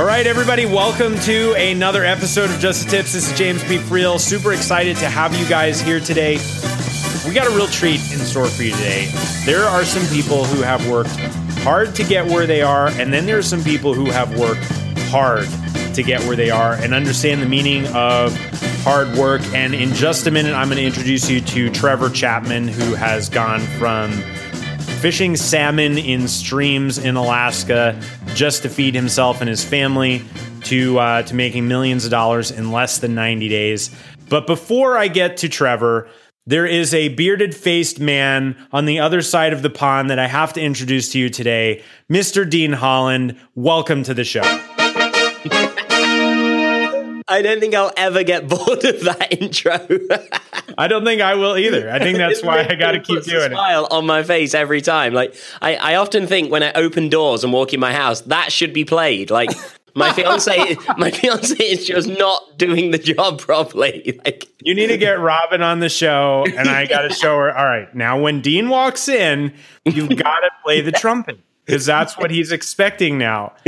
All right, everybody, welcome to another episode of Just the Tips. This is James P. Friel. Super excited to have you guys here today. We got a real treat in store for you today. There are some people who have worked hard to get where they are, and then there are some people who have worked hard to get where they are and understand the meaning of hard work. And in just a minute, I'm going to introduce you to Trevor Chapman, who has gone from fishing salmon in streams in Alaska just to feed himself and his family to uh, to making millions of dollars in less than 90 days. But before I get to Trevor, there is a bearded faced man on the other side of the pond that I have to introduce to you today, Mr. Dean Holland. Welcome to the show. I don't think I'll ever get bored of that intro. I don't think I will either. I think that's why I got to keep doing it. Smile on my face every time. Like I, I often think when I open doors and walk in my house, that should be played. Like my fiance, my fiance is just not doing the job properly. Like you need to get Robin on the show, and I got to show her. All right, now when Dean walks in, you've got to play the trumpet because that's what he's expecting now.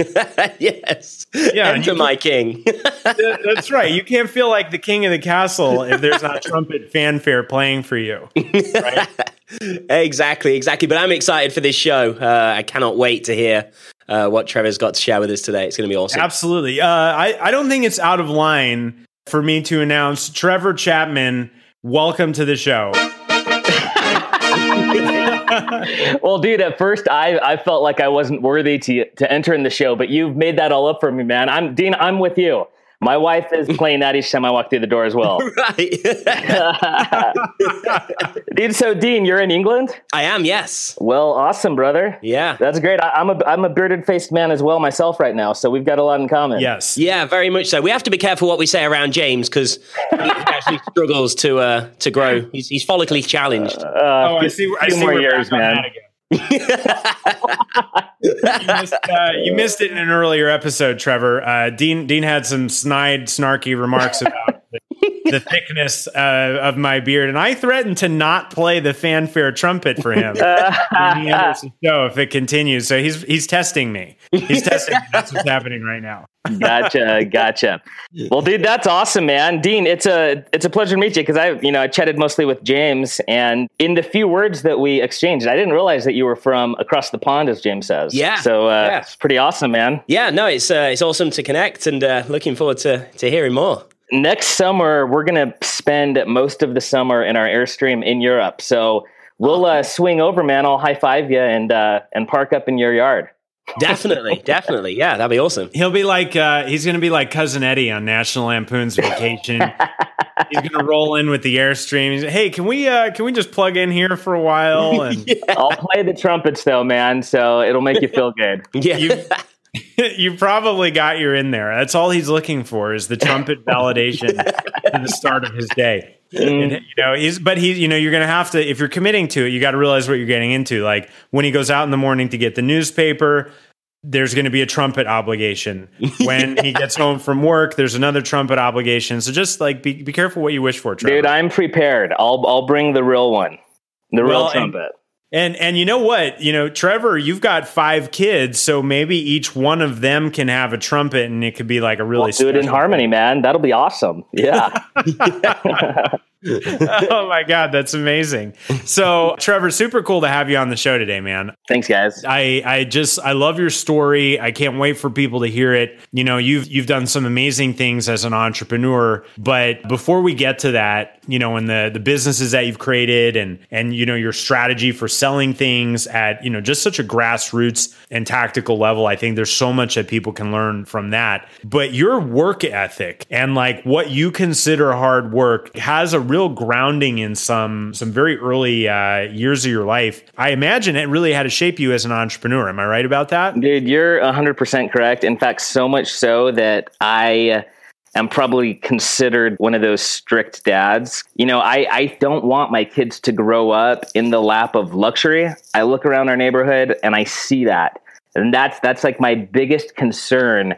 yes. Yeah. Enter my king. that's right. You can't feel like the king of the castle if there's not trumpet fanfare playing for you. Right? exactly. Exactly. But I'm excited for this show. Uh, I cannot wait to hear. Uh, what Trevor's got to share with us today. It's going to be awesome. Absolutely. Uh, I, I don't think it's out of line for me to announce Trevor Chapman. Welcome to the show. well, dude, at first I, I felt like I wasn't worthy to to enter in the show, but you've made that all up for me, man. I'm Dean. I'm with you. My wife is playing that each time I walk through the door as well. right. Dude, so Dean, you're in England? I am, yes. Well, awesome, brother. Yeah. That's great. I, am a I'm a bearded faced man as well myself right now, so we've got a lot in common. Yes. Yeah, very much so. We have to be careful what we say around James because he actually struggles to uh to grow. He's, he's follically challenged. Uh, oh, I see. I see more years, man you, missed, uh, you, missed, it in an earlier episode, Trevor. Uh, Dean Dean had some snide, snarky remarks about the, the thickness uh, of my beard, and I threatened to not play the fanfare trumpet for him show if it continues. So he's he's testing me. He's testing. Me. That's what's happening right now. gotcha, gotcha. Well, dude, that's awesome, man. Dean, it's a it's a pleasure to meet you because I, you know, I chatted mostly with James, and in the few words that we exchanged, I didn't realize that you were from across the pond, as James says. Yeah. So uh, yeah. it's pretty awesome, man. Yeah. No, it's uh, it's awesome to connect, and uh, looking forward to to hearing more next summer we're going to spend most of the summer in our airstream in Europe. So we'll uh, swing over, man. I'll high five you and uh, and park up in your yard. definitely, definitely, yeah, that'd be awesome. He'll be like uh, he's going to be like cousin Eddie on National Lampoon's Vacation. he's going to roll in with the airstream. He's, hey, can we uh, can we just plug in here for a while? And yeah. I'll play the trumpets though, man. So it'll make you feel good. Yeah. You, you probably got your in there. That's all he's looking for is the trumpet validation at the start of his day. Mm. And, you know, he's but he, you know, you're going to have to if you're committing to it, you got to realize what you're getting into. Like when he goes out in the morning to get the newspaper, there's going to be a trumpet obligation. When he gets home from work, there's another trumpet obligation. So just like be be careful what you wish for, Trevor. Dude, I'm prepared. I'll I'll bring the real one. The real well, trumpet. And and you know what? You know, Trevor, you've got five kids, so maybe each one of them can have a trumpet, and it could be like a really we'll do it in harmony, man. That'll be awesome. Yeah. oh my god, that's amazing. So, Trevor, super cool to have you on the show today, man. Thanks, guys. I I just I love your story. I can't wait for people to hear it. You know, you've you've done some amazing things as an entrepreneur, but before we get to that, you know, and the the businesses that you've created and and you know your strategy for selling things at, you know, just such a grassroots and tactical level, I think there's so much that people can learn from that. But your work ethic and like what you consider hard work has a real grounding in some some very early uh, years of your life. I imagine it really had to shape you as an entrepreneur. Am I right about that? Dude, you're 100% correct. In fact, so much so that I am probably considered one of those strict dads. You know, I, I don't want my kids to grow up in the lap of luxury. I look around our neighborhood and I see that. And that's that's like my biggest concern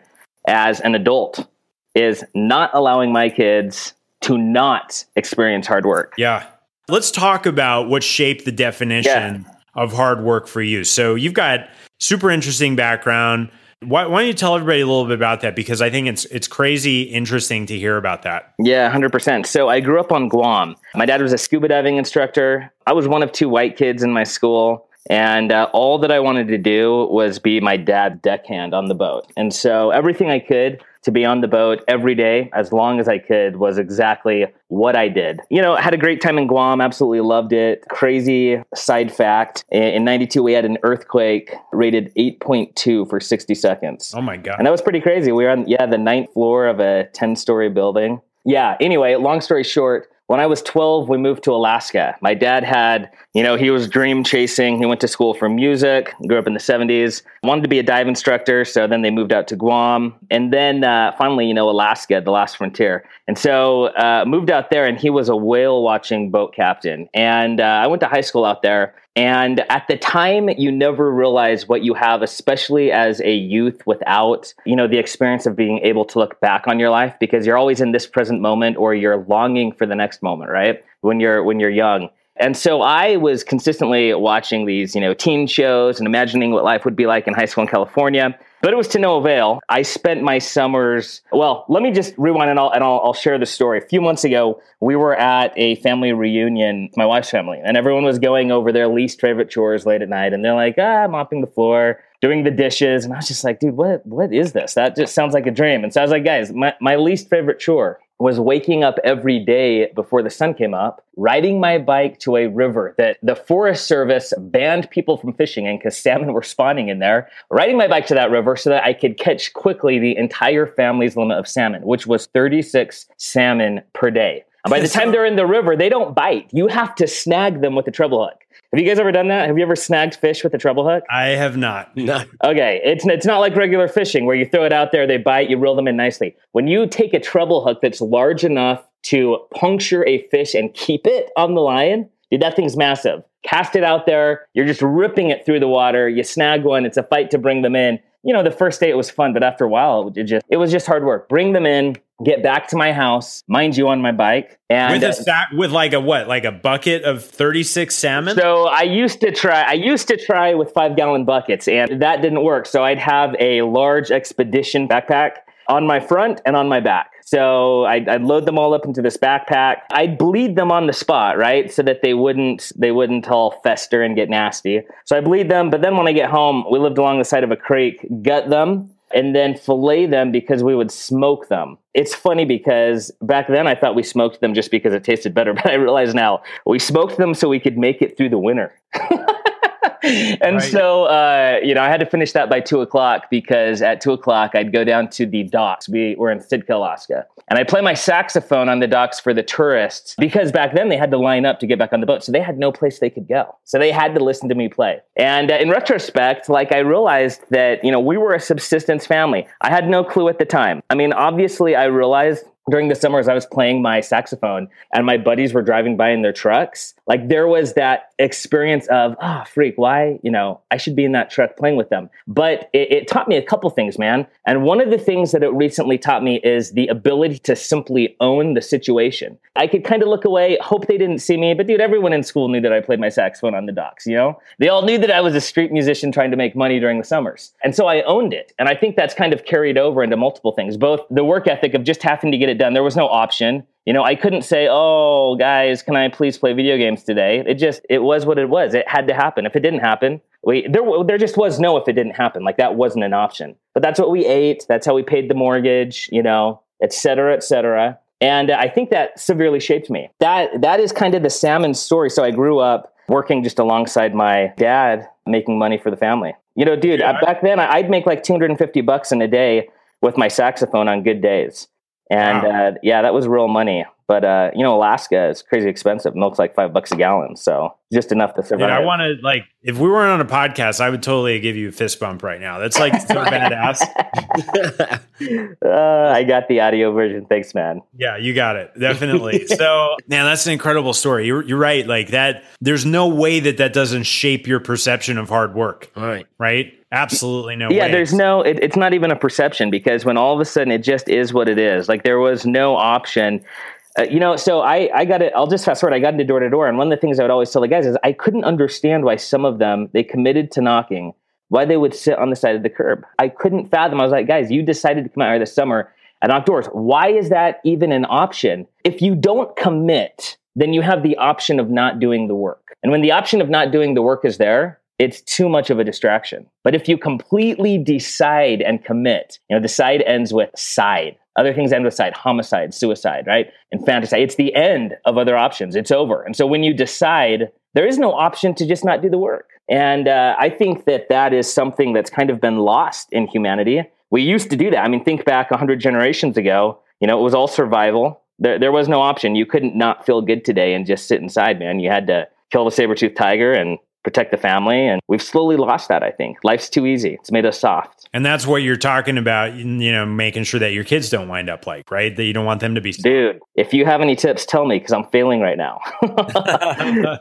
as an adult is not allowing my kids to not experience hard work. Yeah. Let's talk about what shaped the definition yeah. of hard work for you. So you've got super interesting background. Why, why, don't you tell everybody a little bit about that? Because I think it's it's crazy interesting to hear about that. Yeah, hundred percent. So I grew up on Guam. My dad was a scuba diving instructor. I was one of two white kids in my school. And uh, all that I wanted to do was be my dad's deckhand on the boat. And so everything I could to be on the boat every day as long as I could was exactly what I did. You know, had a great time in Guam, absolutely loved it. Crazy side fact in 92, we had an earthquake rated 8.2 for 60 seconds. Oh my God. And that was pretty crazy. We were on, yeah, the ninth floor of a 10 story building. Yeah, anyway, long story short, when I was 12, we moved to Alaska. My dad had, you know, he was dream chasing. He went to school for music, grew up in the 70s, wanted to be a dive instructor. So then they moved out to Guam. And then uh, finally, you know, Alaska, the last frontier. And so uh, moved out there, and he was a whale watching boat captain. And uh, I went to high school out there. And at the time, you never realize what you have, especially as a youth without, you know, the experience of being able to look back on your life because you're always in this present moment or you're longing for the next moment, right? When you're when you're young. And so I was consistently watching these, you know, teen shows and imagining what life would be like in high school in California. But it was to no avail. I spent my summers. Well, let me just rewind and I'll and I'll, I'll share the story. A few months ago, we were at a family reunion, my wife's family, and everyone was going over their least favorite chores late at night. And they're like, ah, mopping the floor, doing the dishes, and I was just like, dude, what what is this? That just sounds like a dream. And so I was like, guys, my, my least favorite chore was waking up every day before the sun came up, riding my bike to a river that the Forest Service banned people from fishing in because salmon were spawning in there, riding my bike to that river so that I could catch quickly the entire family's limit of salmon, which was 36 salmon per day. And by the time they're in the river, they don't bite. You have to snag them with a treble hook. Have you guys ever done that? Have you ever snagged fish with a treble hook? I have not. No. Okay, it's it's not like regular fishing where you throw it out there, they bite, you reel them in nicely. When you take a treble hook that's large enough to puncture a fish and keep it on the line, dude, that thing's massive. Cast it out there, you're just ripping it through the water. You snag one, it's a fight to bring them in. You know, the first day it was fun, but after a while, it just it was just hard work. Bring them in, get back to my house, mind you, on my bike, and with a uh, sack, with like a what, like a bucket of thirty six salmon. So I used to try. I used to try with five gallon buckets, and that didn't work. So I'd have a large expedition backpack on my front and on my back. So I'd, I'd, load them all up into this backpack. I'd bleed them on the spot, right, so that they wouldn't they wouldn't all fester and get nasty. So I bleed them, but then when I get home, we lived along the side of a creek. Gut them, and then fillet them because we would smoke them. It's funny because back then I thought we smoked them just because it tasted better, but I realize now we smoked them so we could make it through the winter. and right. so, uh, you know, I had to finish that by two o'clock because at two o'clock I'd go down to the docks. We were in Sitka, Alaska, and I play my saxophone on the docks for the tourists because back then they had to line up to get back on the boat, so they had no place they could go. So they had to listen to me play. And uh, in retrospect, like I realized that you know we were a subsistence family. I had no clue at the time. I mean, obviously, I realized during the summers I was playing my saxophone and my buddies were driving by in their trucks, like there was that experience of, ah, oh, freak, why, you know, I should be in that truck playing with them. But it, it, taught me a couple things, man. And one of the things that it recently taught me is the ability to simply own the situation. I could kind of look away, hope they didn't see me, but dude, everyone in school knew that I played my saxophone on the docks, you know? They all knew that I was a street musician trying to make money during the summers. And so I owned it. And I think that's kind of carried over into multiple things, both the work ethic of just having to get it done. There was no option. You know, I couldn't say, "Oh, guys, can I please play video games today?" It just it was what it was. It had to happen. If it didn't happen, we there there just was no if it didn't happen. Like that wasn't an option. But that's what we ate. That's how we paid the mortgage. You know, et cetera, et cetera. And I think that severely shaped me. That that is kind of the salmon story. So I grew up working just alongside my dad, making money for the family. You know, dude, yeah. back then I'd make like 250 bucks in a day with my saxophone on good days. And wow. uh, yeah, that was real money. But uh, you know, Alaska is crazy expensive. Milk's like five bucks a gallon, so just enough to survive. Dude, I want to like if we weren't on a podcast, I would totally give you a fist bump right now. That's like so badass. uh, I got the audio version. Thanks, man. Yeah, you got it definitely. so, man, that's an incredible story. You're, you're right. Like that, there's no way that that doesn't shape your perception of hard work. Right. Right. Absolutely no. Way. Yeah, way. there's no. It, it's not even a perception because when all of a sudden it just is what it is. Like there was no option. Uh, you know, so I, I got it. I'll just fast forward. I got into door to door, and one of the things I would always tell the guys is I couldn't understand why some of them they committed to knocking, why they would sit on the side of the curb. I couldn't fathom. I was like, guys, you decided to come out here this summer and knock doors. Why is that even an option? If you don't commit, then you have the option of not doing the work. And when the option of not doing the work is there, it's too much of a distraction. But if you completely decide and commit, you know, the side ends with side. Other things end with side, homicide, suicide, right? Infanticide. It's the end of other options. It's over. And so when you decide, there is no option to just not do the work. And uh, I think that that is something that's kind of been lost in humanity. We used to do that. I mean, think back 100 generations ago, you know, it was all survival. There, there was no option. You couldn't not feel good today and just sit inside, man. You had to kill the saber-toothed tiger and protect the family. And we've slowly lost that, I think. Life's too easy. It's made us soft. And that's what you're talking about, you know, making sure that your kids don't wind up like, right? That you don't want them to be. Dude, if you have any tips, tell me because I'm failing right now. uh,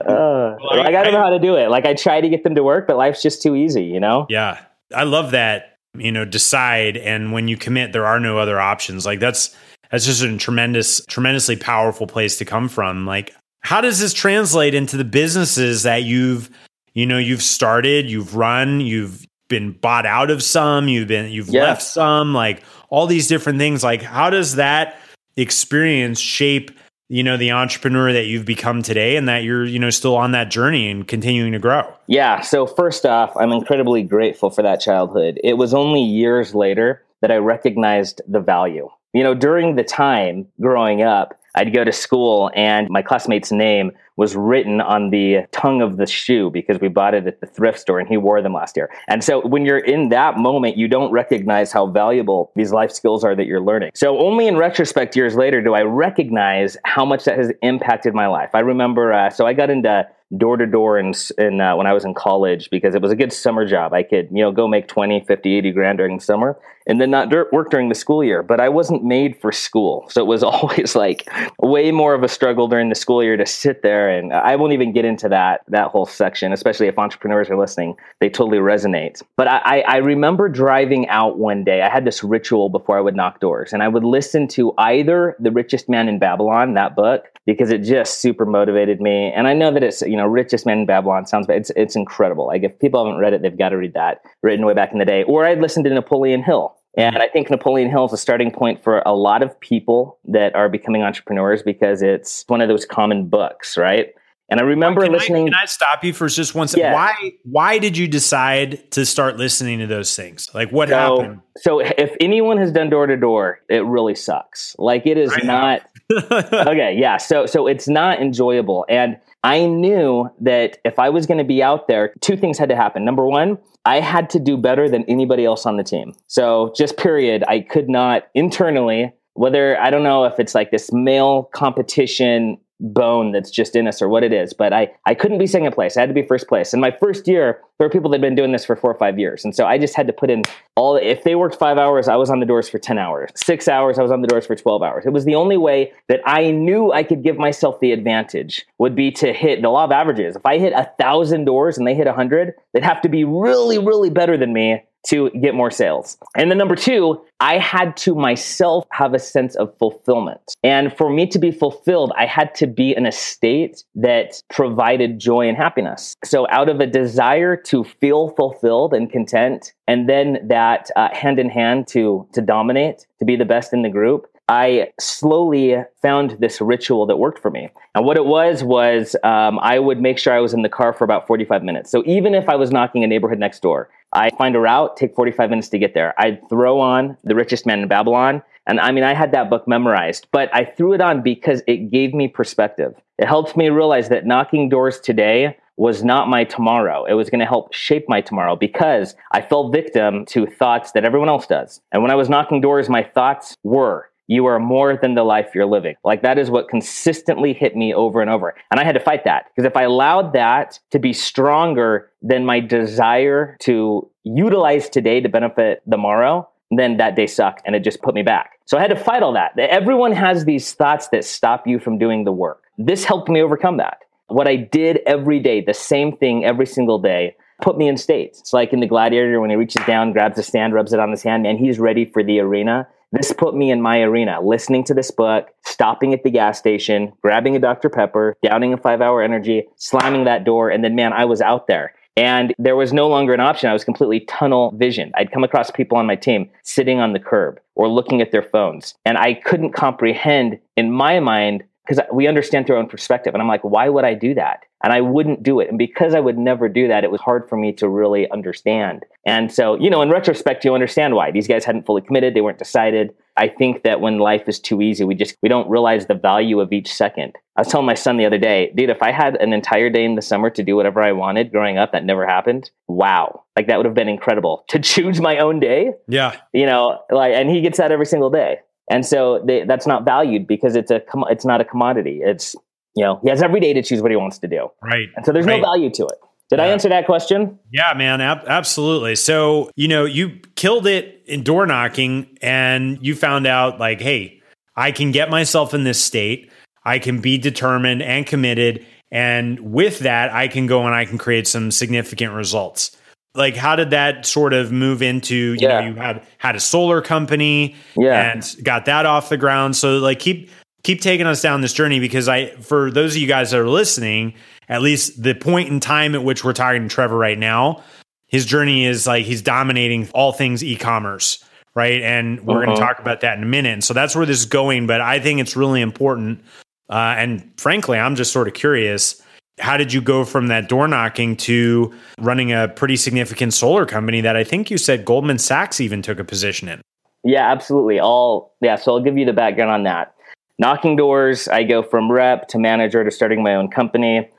well, I, to know how to do it. Like I try to get them to work, but life's just too easy, you know? Yeah. I love that, you know, decide. And when you commit, there are no other options. Like that's, that's just a tremendous, tremendously powerful place to come from. Like, how does this translate into the businesses that you've you know you've started you've run you've been bought out of some you've been you've yeah. left some like all these different things. Like how does that experience shape you know the entrepreneur that you've become today and that you're you know still on that journey and continuing to grow? Yeah so first off i'm incredibly grateful for that childhood. It was only years later that i recognized the value. You know during the time growing up I'd go to school and my classmate's name was written on the tongue of the shoe because we bought it at the thrift store and he wore them last year. And so when you're in that moment, you don't recognize how valuable these life skills are that you're learning. So only in retrospect, years later, do I recognize how much that has impacted my life. I remember, uh, so I got into door to door and uh, when I was in college because it was a good summer job. I could, you know, go make 20, 50, 80 grand during the summer and then not work during the school year. But I wasn't made for school. So it was always like way more of a struggle during the school year to sit there. And I won't even get into that, that whole section, especially if entrepreneurs are listening, they totally resonate. But I, I remember driving out one day. I had this ritual before I would knock doors and I would listen to either The Richest Man in Babylon, that book, because it just super motivated me. And I know that it's, you know, Richest Man in Babylon sounds, but it's, it's incredible. Like if people haven't read it, they've got to read that written way back in the day. Or I'd listen to Napoleon Hill. And I think Napoleon Hill is a starting point for a lot of people that are becoming entrepreneurs because it's one of those common books, right? And I remember can listening. I, can I stop you for just one second? Yeah. Why why did you decide to start listening to those things? Like what so, happened? So if anyone has done door to door, it really sucks. Like it is not okay, yeah. So so it's not enjoyable. And I knew that if I was going to be out there, two things had to happen. Number one, I had to do better than anybody else on the team. So just period, I could not internally, whether I don't know if it's like this male competition bone that's just in us or what it is. But I, I couldn't be second place. I had to be first place. And my first year, there were people that had been doing this for four or five years. And so I just had to put in all, if they worked five hours, I was on the doors for 10 hours. Six hours, I was on the doors for 12 hours. It was the only way that I knew I could give myself the advantage would be to hit the law of averages. If I hit a thousand doors and they hit a hundred, they'd have to be really, really better than me to get more sales. And then number two, I had to myself have a sense of fulfillment. And for me to be fulfilled, I had to be in a state that provided joy and happiness. So out of a desire to feel fulfilled and content, and then that uh, hand in hand to, to dominate, to be the best in the group, I slowly found this ritual that worked for me. And what it was was um, I would make sure I was in the car for about 45 minutes. So even if I was knocking a neighborhood next door, I find a route, take 45 minutes to get there. I'd throw on The Richest Man in Babylon. And I mean, I had that book memorized, but I threw it on because it gave me perspective. It helped me realize that knocking doors today was not my tomorrow. It was going to help shape my tomorrow because I fell victim to thoughts that everyone else does. And when I was knocking doors, my thoughts were, You are more than the life you're living. Like that is what consistently hit me over and over. And I had to fight that because if I allowed that to be stronger than my desire to utilize today to benefit the morrow, then that day sucked and it just put me back. So I had to fight all that. Everyone has these thoughts that stop you from doing the work. This helped me overcome that. What I did every day, the same thing every single day, put me in states. It's like in the gladiator when he reaches down, grabs a stand, rubs it on his hand, and he's ready for the arena. This put me in my arena, listening to this book, stopping at the gas station, grabbing a Dr. Pepper, downing a five hour energy, slamming that door, and then, man, I was out there. And there was no longer an option. I was completely tunnel vision. I'd come across people on my team sitting on the curb or looking at their phones. And I couldn't comprehend in my mind because we understand through our own perspective. And I'm like, why would I do that? And I wouldn't do it. And because I would never do that, it was hard for me to really understand. And so, you know, in retrospect, you understand why these guys hadn't fully committed. They weren't decided. I think that when life is too easy, we just, we don't realize the value of each second. I was telling my son the other day, dude, if I had an entire day in the summer to do whatever I wanted growing up, that never happened. Wow. Like that would have been incredible to choose my own day. Yeah. You know, like, and he gets that every single day. And so they, that's not valued because it's a it's not a commodity. It's you know he has every day to choose what he wants to do. Right. And so there's right. no value to it. Did yeah. I answer that question? Yeah, man, ab- absolutely. So you know you killed it in door knocking, and you found out like, hey, I can get myself in this state. I can be determined and committed, and with that, I can go and I can create some significant results like how did that sort of move into you yeah. know you had had a solar company yeah. and got that off the ground so like keep keep taking us down this journey because i for those of you guys that are listening at least the point in time at which we're talking to trevor right now his journey is like he's dominating all things e-commerce right and we're uh-huh. going to talk about that in a minute and so that's where this is going but i think it's really important uh, and frankly i'm just sort of curious how did you go from that door knocking to running a pretty significant solar company that I think you said Goldman Sachs even took a position in? Yeah, absolutely. All yeah, so I'll give you the background on that. Knocking doors, I go from rep to manager to starting my own company.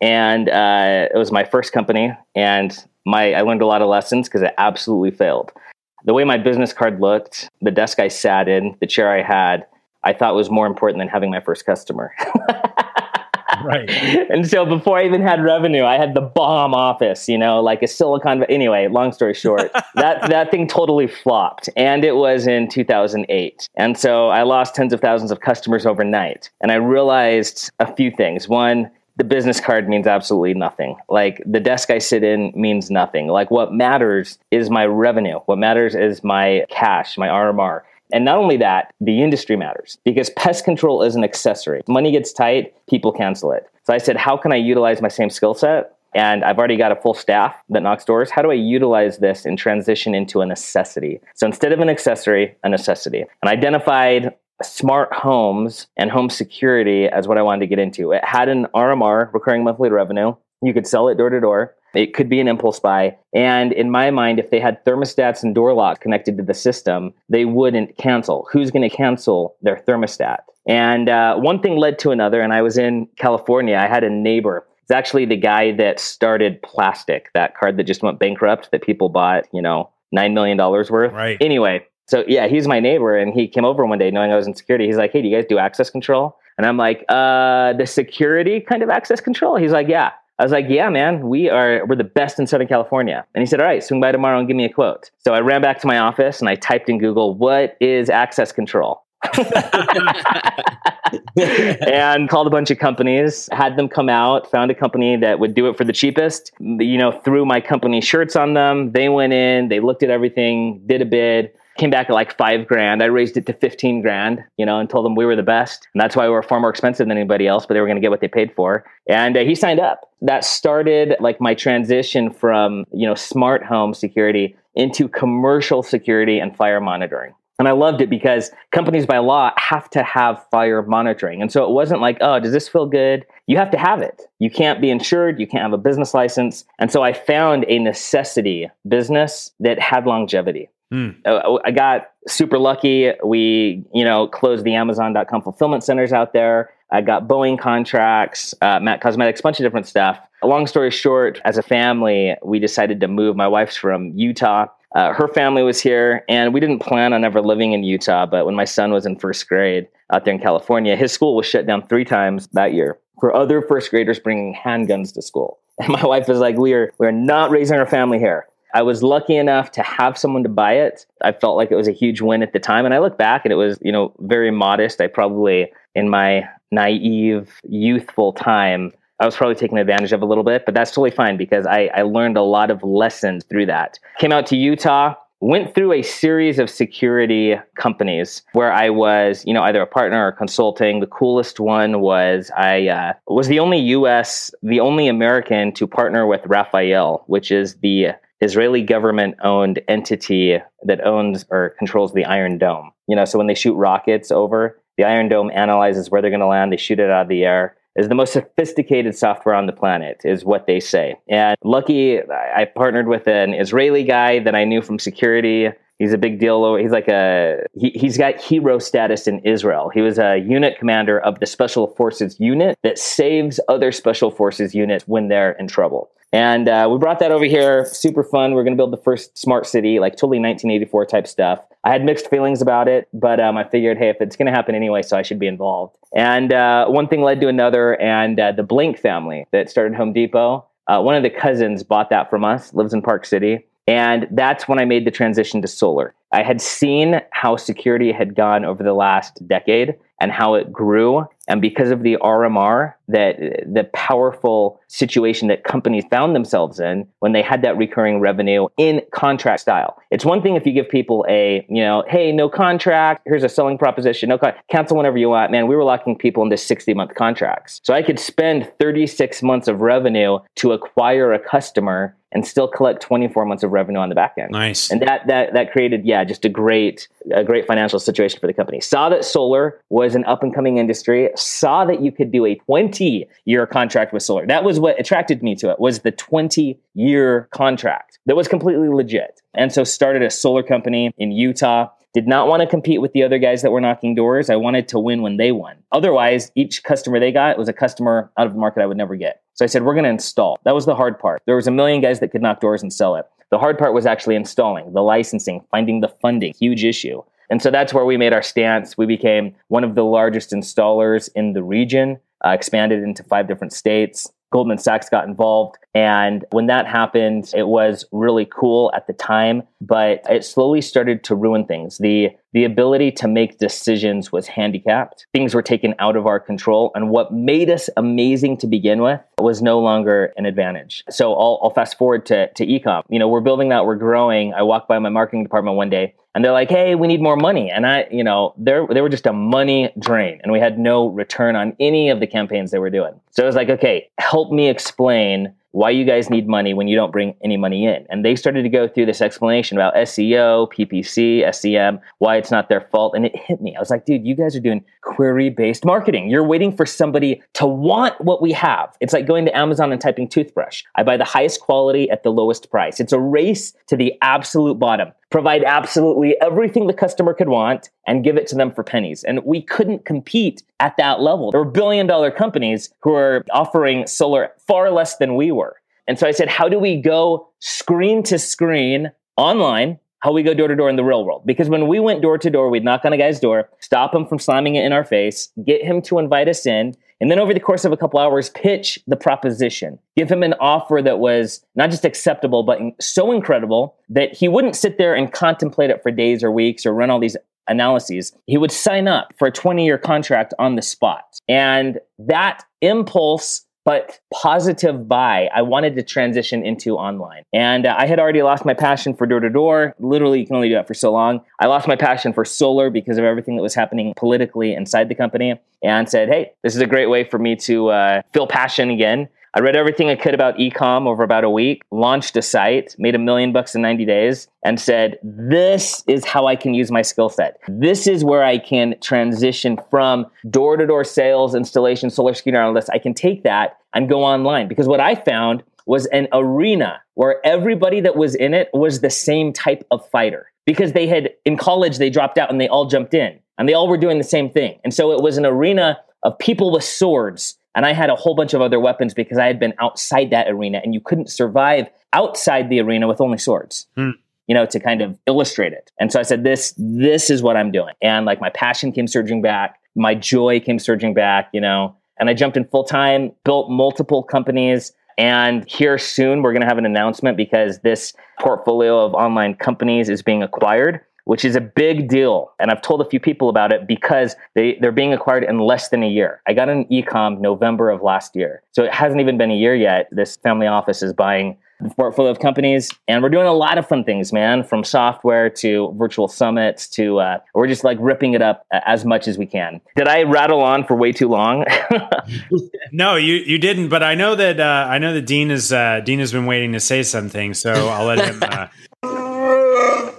And uh, it was my first company, and my I learned a lot of lessons because it absolutely failed. The way my business card looked, the desk I sat in, the chair I had, I thought was more important than having my first customer. right. And so before I even had revenue, I had the bomb office, you know, like a Silicon. Anyway, long story short, that that thing totally flopped, and it was in 2008. And so I lost tens of thousands of customers overnight, and I realized a few things. One, the business card means absolutely nothing. Like the desk I sit in means nothing. Like what matters is my revenue. What matters is my cash, my RMR. And not only that, the industry matters because pest control is an accessory. Money gets tight, people cancel it. So I said, how can I utilize my same skill set? And I've already got a full staff that knocks doors. How do I utilize this and transition into a necessity? So instead of an accessory, a necessity. And identified smart homes and home security as what I wanted to get into. It had an RMR, recurring monthly revenue. You could sell it door to door. It could be an impulse buy. And in my mind, if they had thermostats and door lock connected to the system, they wouldn't cancel. Who's going to cancel their thermostat? And uh, one thing led to another. And I was in California. I had a neighbor. It's actually the guy that started Plastc, that card that just went bankrupt that people bought, you know, $9 million worth. Right. Anyway, so yeah, he's my neighbor. And he came over one day knowing I was in security. He's like, hey, do you guys do access control? And I'm like, uh, the security kind of access control? He's like, yeah. I was like, yeah, man, we are, we're the best in Southern California. And he said, all right, swing by tomorrow and give me a quote. So I ran back to my office and I typed in Google, what is access control? and called a bunch of companies, had them come out, found a company that would do it for the cheapest. You know, threw my company shirts on them. They went in, they looked at everything, did a bid came back at like five grand. I raised it to 15 grand, you know, and told them we were the best. And that's why we were far more expensive than anybody else, but they were going to get what they paid for. And uh, he signed up. That started like my transition from, you know, smart home security into commercial security and fire monitoring. And I loved it because companies by law have to have fire monitoring. And so it wasn't like, oh, does this feel good? You have to have it. You can't be insured. You can't have a business license. And so I found a necessity business that had longevity. Mm. I got super lucky. We, you know, closed the Amazon.com fulfillment centers out there. I got Boeing contracts, uh, Mac Cosmetics, bunch of different stuff. Long story short, as a family, we decided to move. My wife's from Utah. Uh, her family was here, and we didn't plan on ever living in Utah. But when my son was in first grade out there in California, his school was shut down three times that year for other first graders bringing handguns to school. And my wife was like, "We are we are not raising our family here." I was lucky enough to have someone to buy it. I felt like it was a huge win at the time, and I look back and it was you know very modest. I probably in my naive, youthful time I was probably taking advantage of a little bit, but that's totally fine because I, I learned a lot of lessons through that. Came out to Utah, went through a series of security companies where I was, you know, either a partner or consulting. The coolest one was I uh, was the only U.S., the only American to partner with Rafael, which is the Israeli government owned entity that owns or controls the Iron Dome. You know, so when they shoot rockets over, the Iron Dome analyzes where they're going to land. They shoot it out of the air is the most sophisticated software on the planet, is what they say. And lucky, I partnered with an Israeli guy that I knew from security. He's a big deal. He's like a he, he's got hero status in Israel. He was a unit commander of the Special Forces unit that saves other Special Forces units when they're in trouble. And uh, we brought that over here. Super fun. We're going to build the first smart city, like totally 1984 type stuff. I had mixed feelings about it, but um, I figured, hey, if it's going to happen anyway, so I should be involved. And uh, one thing led to another, and uh, the Blank family that started Home Depot, uh, one of the cousins bought that from us, lives in Park City. And that's when I made the transition to solar. I had seen how security had gone over the last decade and how it grew. And because of the RMR, that the powerful situation that companies found themselves in when they had that recurring revenue in contract style. It's one thing if you give people a, you know, hey, no contract, here's a selling proposition, no con- cancel whenever you want. Man, we were locking people into 60 month contracts. So I could spend 36 months of revenue to acquire a customer and still collect 24 months of revenue on the back end. Nice. And that that that created yeah, just a great a great financial situation for the company. Saw that solar was an up and coming industry, saw that you could do a 20 year contract with solar. That was what attracted me to it was the 20 year contract. That was completely legit. And so started a solar company in Utah did not want to compete with the other guys that were knocking doors. I wanted to win when they won. Otherwise, each customer they got was a customer out of the market I would never get. So I said, we're going to install. That was the hard part. There was a million guys that could knock doors and sell it. The hard part was actually installing, the licensing, finding the funding, huge issue. And so that's where we made our stance. We became one of the largest installers in the region, uh, expanded into five different states. Goldman Sachs got involved. And when that happened, it was really cool at the time, but it slowly started to ruin things. The the ability to make decisions was handicapped. Things were taken out of our control. And what made us amazing to begin with was no longer an advantage. So I'll, I'll fast forward to, to ecom. You know, we're building that, we're growing. I walked by my marketing department one day and they're like, "Hey, we need more money." And I, you know, they they were just a money drain, and we had no return on any of the campaigns they were doing. So I was like, "Okay, help me explain why you guys need money when you don't bring any money in. And they started to go through this explanation about SEO, PPC, SEM, why it's not their fault. And it hit me. I was like, dude, you guys are doing query based marketing. You're waiting for somebody to want what we have. It's like going to Amazon and typing toothbrush. I buy the highest quality at the lowest price. It's a race to the absolute bottom provide absolutely everything the customer could want and give it to them for pennies. And we couldn't compete at that level. There were billion dollar companies who were offering solar far less than we were. And so I said, how do we go screen to screen online? How we go door to door in the real world? Because when we went door to door, we'd knock on a guy's door, stop him from slamming it in our face, get him to invite us in, and then over the course of a couple hours, pitch the proposition. Give him an offer that was not just acceptable, but so incredible that he wouldn't sit there and contemplate it for days or weeks or run all these analyses. He would sign up for a 20 year contract on the spot. And that impulse but positive buy i wanted to transition into online. And uh, i had already lost my passion for door to door literally you can only do that for so long. I lost my passion for solar because of everything that was happening politically inside the company and said hey this is a great way for me to uh, feel passion again I read everything I could about ecom over about a week, launched a site, made a million bucks in 90 days, and said, This is how I can use my skill set. This is where I can transition from door to door sales, installation, solar security analyst. I can take that and go online. Because what I found was an arena where everybody that was in it was the same type of fighter. Because they had, in college, they dropped out and they all jumped in and they all were doing the same thing. And so it was an arena of people with swords and I had a whole bunch of other weapons because I had been outside that arena and you couldn't survive outside the arena with only swords. Hmm. you know, to kind of illustrate it. And so I said, this, this is what I'm doing. And like my passion came surging back. My joy came surging back, you know, and I jumped in full time, built multiple companies. And here soon, we're going to have an announcement because this portfolio of online companies is being acquired which is a big deal. And I've told a few people about it because they, they're being acquired in less than a year. I got an ecom November of last year. So it hasn't even been a year yet. This family office is buying a portfolio of companies. And we're doing a lot of fun things, man, from software to virtual summits to uh, we're just like ripping it up as much as we can. Did I rattle on for way too long? no, you, you didn't. But I know that uh, I know that Dean is uh, Dean has been waiting to say something. So I'll let him. Uh,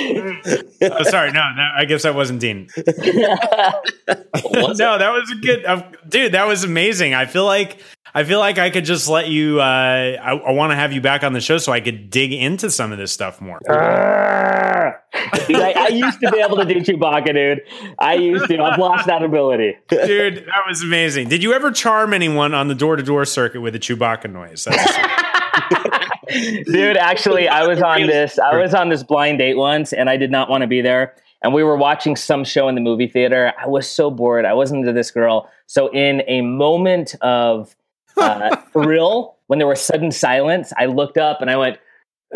oh, sorry, no, no, I guess that wasn't Dean. was no, that was a good, uh, dude. That was amazing. I feel like I feel like I could just let you. Uh, I, I want to have you back on the show so I could dig into some of this stuff more. Uh, dude, I, I, used to be able to do Chewbacca, dude. I used to. I've lost that ability, dude. That was amazing. Did you ever charm anyone on the door to door circuit with a Chewbacca noise? dude actually i was on this i was on this blind date once and i did not want to be there and we were watching some show in the movie theater. I was so bored i wasn't into this girl. So in a moment of uh, thrill when there was sudden silence i looked up and i went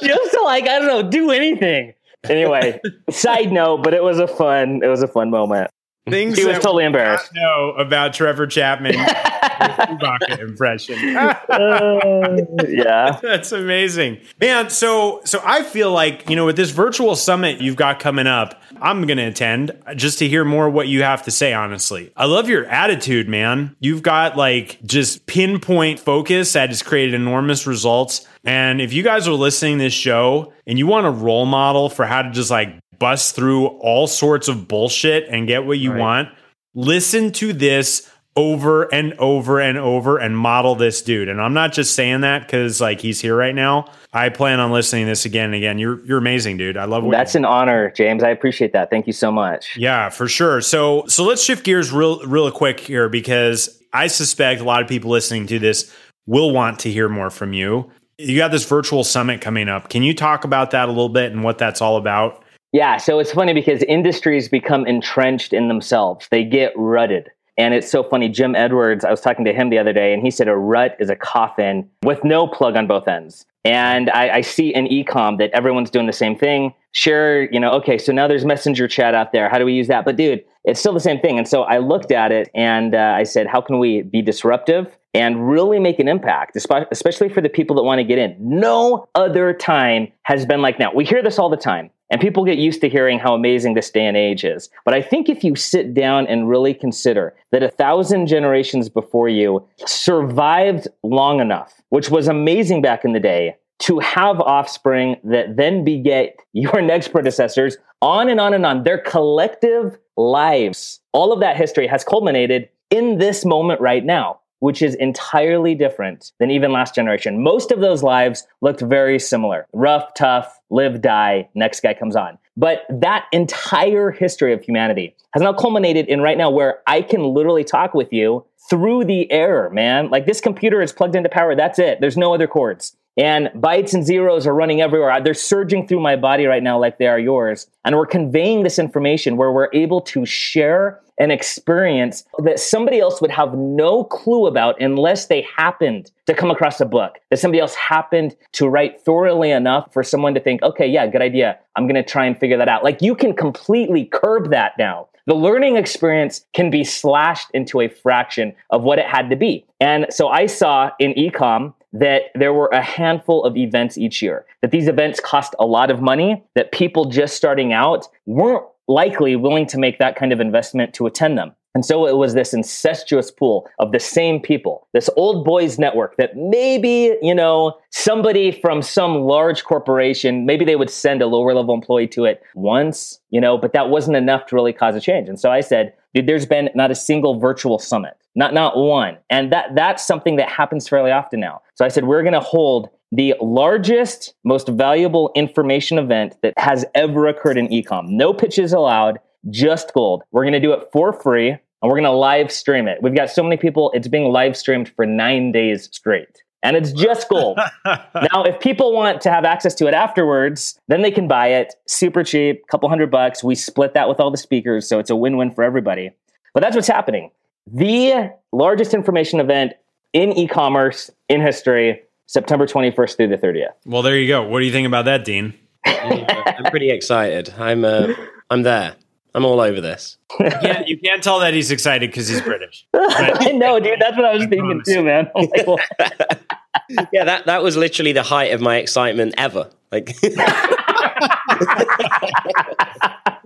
just to like i don't know do anything. Anyway side note but it was a fun it was a fun moment Things he was totally embarrassed. Know about Trevor Chapman Chewbacca impression. uh, yeah, that's amazing, man. So, so I feel like you know, with this virtual summit you've got coming up, I'm going to attend just to hear more what you have to say. Honestly, I love your attitude, man. You've got like just pinpoint focus that has created enormous results. And if you guys are listening to this show and you want a role model for how to just like bust through all sorts of bullshit and get what you right. want, listen to this over and over and over and model this dude. And I'm not just saying that because like he's here right now. I plan on listening to this again and again. You're you're amazing, dude. I love That's an honor, James. I appreciate that. Thank you so much. Yeah, for sure. So so let's shift gears real real quick here because I suspect a lot of people listening to this will want to hear more from you. You got this virtual summit coming up. Can you talk about that a little bit and what that's all about? Yeah, so it's funny because industries become entrenched in themselves. They get rutted. And it's so funny. Jim Edwards, I was talking to him the other day, and he said a rut is a coffin with no plug on both ends. And I, I see in ecom that everyone's doing the same thing. Sure, you know, okay, so now there's messenger chat out there. How do we use that? But dude, it's still the same thing. And so I looked at it and uh, I said, how can we be disruptive and really make an impact, especially for the people that want to get in? No other time has been like now. We hear this all the time. And people get used to hearing how amazing this day and age is. But I think if you sit down and really consider that a thousand generations before you survived long enough, which was amazing back in the day, to have offspring that then beget your next predecessors on and on and on, their collective lives, all of that history has culminated in this moment right now which is entirely different than even last generation. Most of those lives looked very similar rough, tough, live, die, next guy comes on. But that entire history of humanity has now culminated in right now where I can literally talk with you through the air, man. Like this computer is plugged into power. That's it. There's no other cords. And bytes and zeros are running everywhere. Uh, they're surging through my body right now like they are yours. And we're conveying this information where we're able to share an experience that somebody else would have no clue about unless they happened to come across a book that somebody else happened to write thoroughly enough for someone to think, okay, yeah, good idea. I'm going to try and figure that out. Like you can completely curb that now. The learning experience can be slashed into a fraction of what it had to be. And so I saw in ecom that there were a handful of events each year, that these events cost a lot of money, that people just starting out weren't likely willing to make that kind of investment to attend them. And so it was this incestuous pool of the same people, this old boys network that maybe, you know, somebody from some large corporation, maybe they would send a lower level employee to it once, you know, but that wasn't enough to really cause a change. And so I said, dude, there's been not a single virtual summit, not, not one. And that, that's something that happens fairly often now. So I said, we're going to hold the largest, most valuable information event that has ever occurred in ecom. No pitches allowed, just gold. We're going to do it for free. and we're going to live stream it. We've got so many people, it's being live streamed for nine days straight. And it's just gold. now, if people want to have access to it afterwards, then they can buy it super cheap, couple hundred bucks. We split that with all the speakers, so it's a win win for everybody. But that's what's happening. The largest information event in e commerce in history, September 21st through the 30th. Well, there you go. What do you think about that, Dean? I'm pretty excited. I'm uh, I'm there. I'm all over this. You can't, you can't tell that he's excited because he's British. I know, dude. That's what I was thinking too, man. I'm like, well, Yeah, that that was literally the height of my excitement ever. Like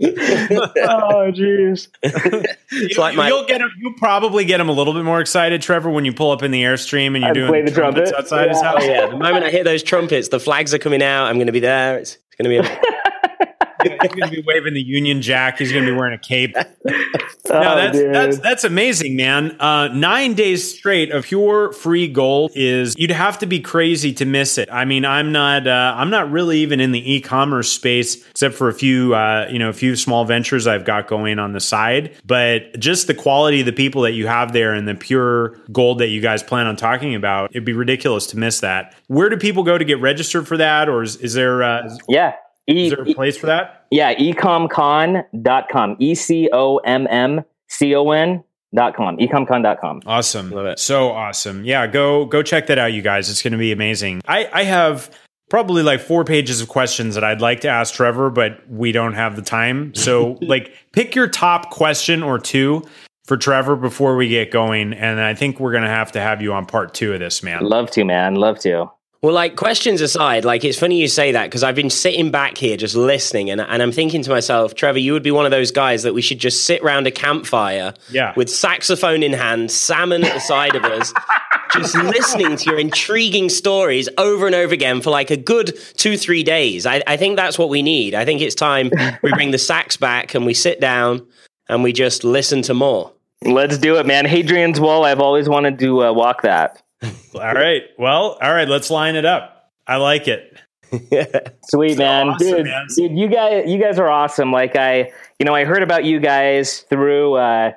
oh, jeez. it's like my you'll get him. You'll probably get him a little bit more excited, Trevor, when you pull up in the airstream and you're And doing play the trumpets trumpet. outside his house. Oh yeah, the moment I hear those trumpets, the flags are coming out. I'm going to be there. It's, it's going to be. He's going to be waving the Union Jack. He's going to be wearing a cape. No, Oh, that's dude. that's that's amazing, man. Uh, nine days straight of pure free gold is you'd have to be crazy to miss it. I mean, I'm not uh, I'm not really even in the e-commerce space except for a few uh, you know a few small ventures I've got going on the side. But just the quality of the people that you have there and the pure gold that you guys plan on talking about, it'd be ridiculous to miss that. Where do people go to get registered for that, or is, is there uh, Yeah. E- is there a place for that? yeah, ecomcon.com. E C O M M C O N dot com. ecomcon.com. Awesome. Love it. So awesome. Yeah, go go check that out, you guys. It's going to be amazing. I I have probably like four pages of questions that I'd like to ask Trevor, but we don't have the time. So like pick your top question or two for Trevor before we get going, and I think we're going to have to have you on part two of this, man. Love to, man. Love to. Well, like questions aside, like it's funny you say that because I've been sitting back here just listening, and and I'm thinking to myself, Trevor, you would be one of those guys that we should just sit round a campfire Yeah. with saxophone in hand, salmon at the side of us. Just listening to your intriguing stories over and over again for like a good two, three days. I, I think that's what we need. I think it's time we bring the sax back and we sit down and we just listen to more. Let's do it, man. Hadrian's Wall. I've always wanted to uh, walk that. All right. Well, all right. Let's line it up. I like it. Sweet man, awesome, dude, man. dude, you guys, you guys are awesome. Like I, you know, I heard about you guys through, uh,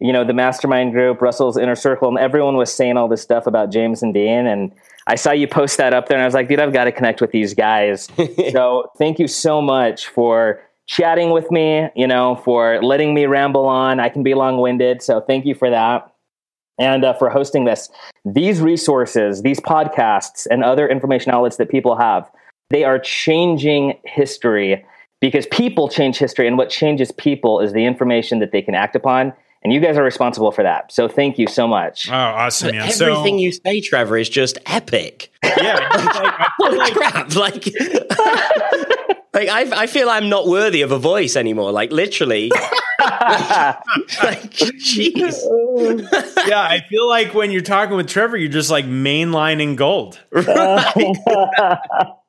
you know, the mastermind group, Russell's inner circle, and everyone was saying all this stuff about James and Dean, and I saw you post that up there, and I was like, dude, I've got to connect with these guys. so thank you so much for chatting with me. You know, for letting me ramble on. I can be long winded, so thank you for that. And uh, for hosting this, these resources, these podcasts, and other information outlets that people have, they are changing history because people change history and what changes people is the information that they can act upon and you guys are responsible for that so thank you so much Oh, awesome, man. So Everything you say, Trevor, is just epic. yeah, like, Holy like- crap! Like, like I, I feel I'm not worthy of a voice anymore. Like, literally. like, jeez. yeah, I feel like when you're talking with Trevor, you're just like mainlining gold.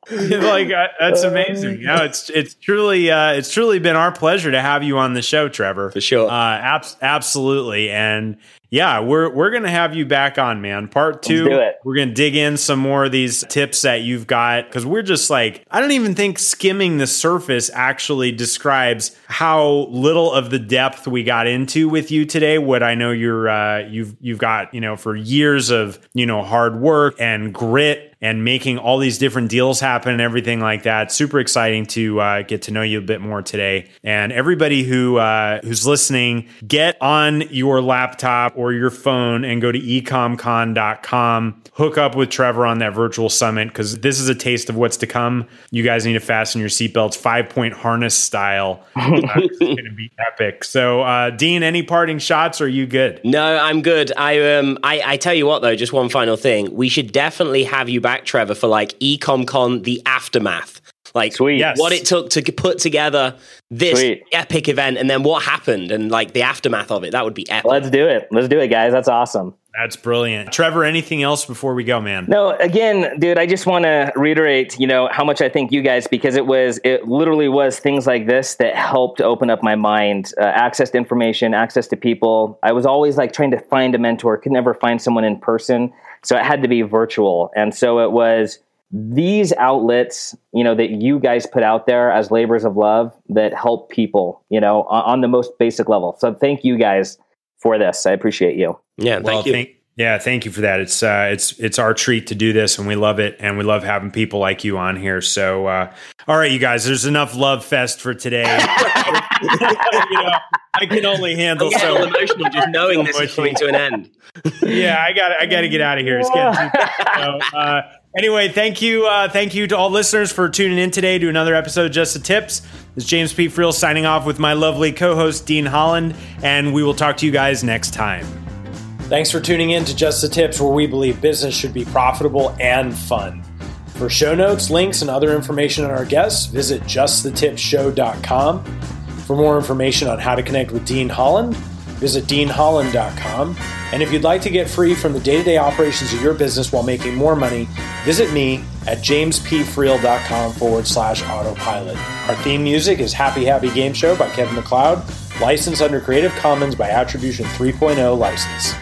like uh, that's amazing. No, it's it's truly uh, it's truly been our pleasure to have you on the show, Trevor. For sure. Uh, abs- absolutely, and yeah, we're we're gonna have you back on, man. Part 2 do it. We're gonna dig in some more of these tips that you've got because we're just like I don't even think skimming the surface actually describes how little of the depth we got into with you today. What I know you're uh, you've you've got you know for years of you know hard work and grit and making all these different deals happen and everything like that. Super exciting to uh, get to know you a bit more today. And everybody who uh, who's listening, get on your laptop or your phone and go to ecomcon.com. Hook up with Trevor on that virtual summit because this is a taste of what's to come. You guys need to fasten your seatbelts, five point harness style. Uh, it's going to be epic. So, uh, Dean, any parting shots? Or are you good? No, I'm good. I um, I, I tell you what though, just one final thing. We should definitely have you back, Trevor, for like EcomCon the aftermath. Like Sweet. Yes. what it took to put together this Sweet. epic event, and then what happened, and like the aftermath of it. That would be epic. let's do it let's do it guys that's awesome That's brilliant. Trevor, anything else before we go, man? No, again, dude, I just want to reiterate, you know, how much I thank you guys because it was, it literally was things like this that helped open up my mind, uh, access to information, access to people. I was always like trying to find a mentor, could never find someone in person. So it had to be virtual. And so it was these outlets, you know, that you guys put out there as labors of love that help people, you know, on, on the most basic level. So thank you guys for this. I appreciate you. Yeah, thank well, you. Thank, yeah, thank you for that. It's uh, it's it's our treat to do this, and we love it, and we love having people like you on here. So, uh, all right, you guys, there's enough love fest for today. you know, I can only handle so emotional just knowing this is coming to an end. yeah, I got I got to get out of here. It's getting too. So, uh, anyway, thank you, uh, thank you to all listeners for tuning in today to another episode of Just the Tips. This is James P. Friel signing off with my lovely co-host Dean Holland, and we will talk to you guys next time. Thanks for tuning in to Just the Tips, where we believe business should be profitable and fun. For show notes, links, and other information on our guests, visit justthetipshow.com. For more information on how to connect with Dean Holland, visit deanholland.com. And if you'd like to get free from the day to day operations of your business while making more money, visit me at jamespfriel.com forward slash autopilot. Our theme music is Happy Happy Game Show by Kevin MacLeod, licensed under Creative Commons by Attribution 3.0 license.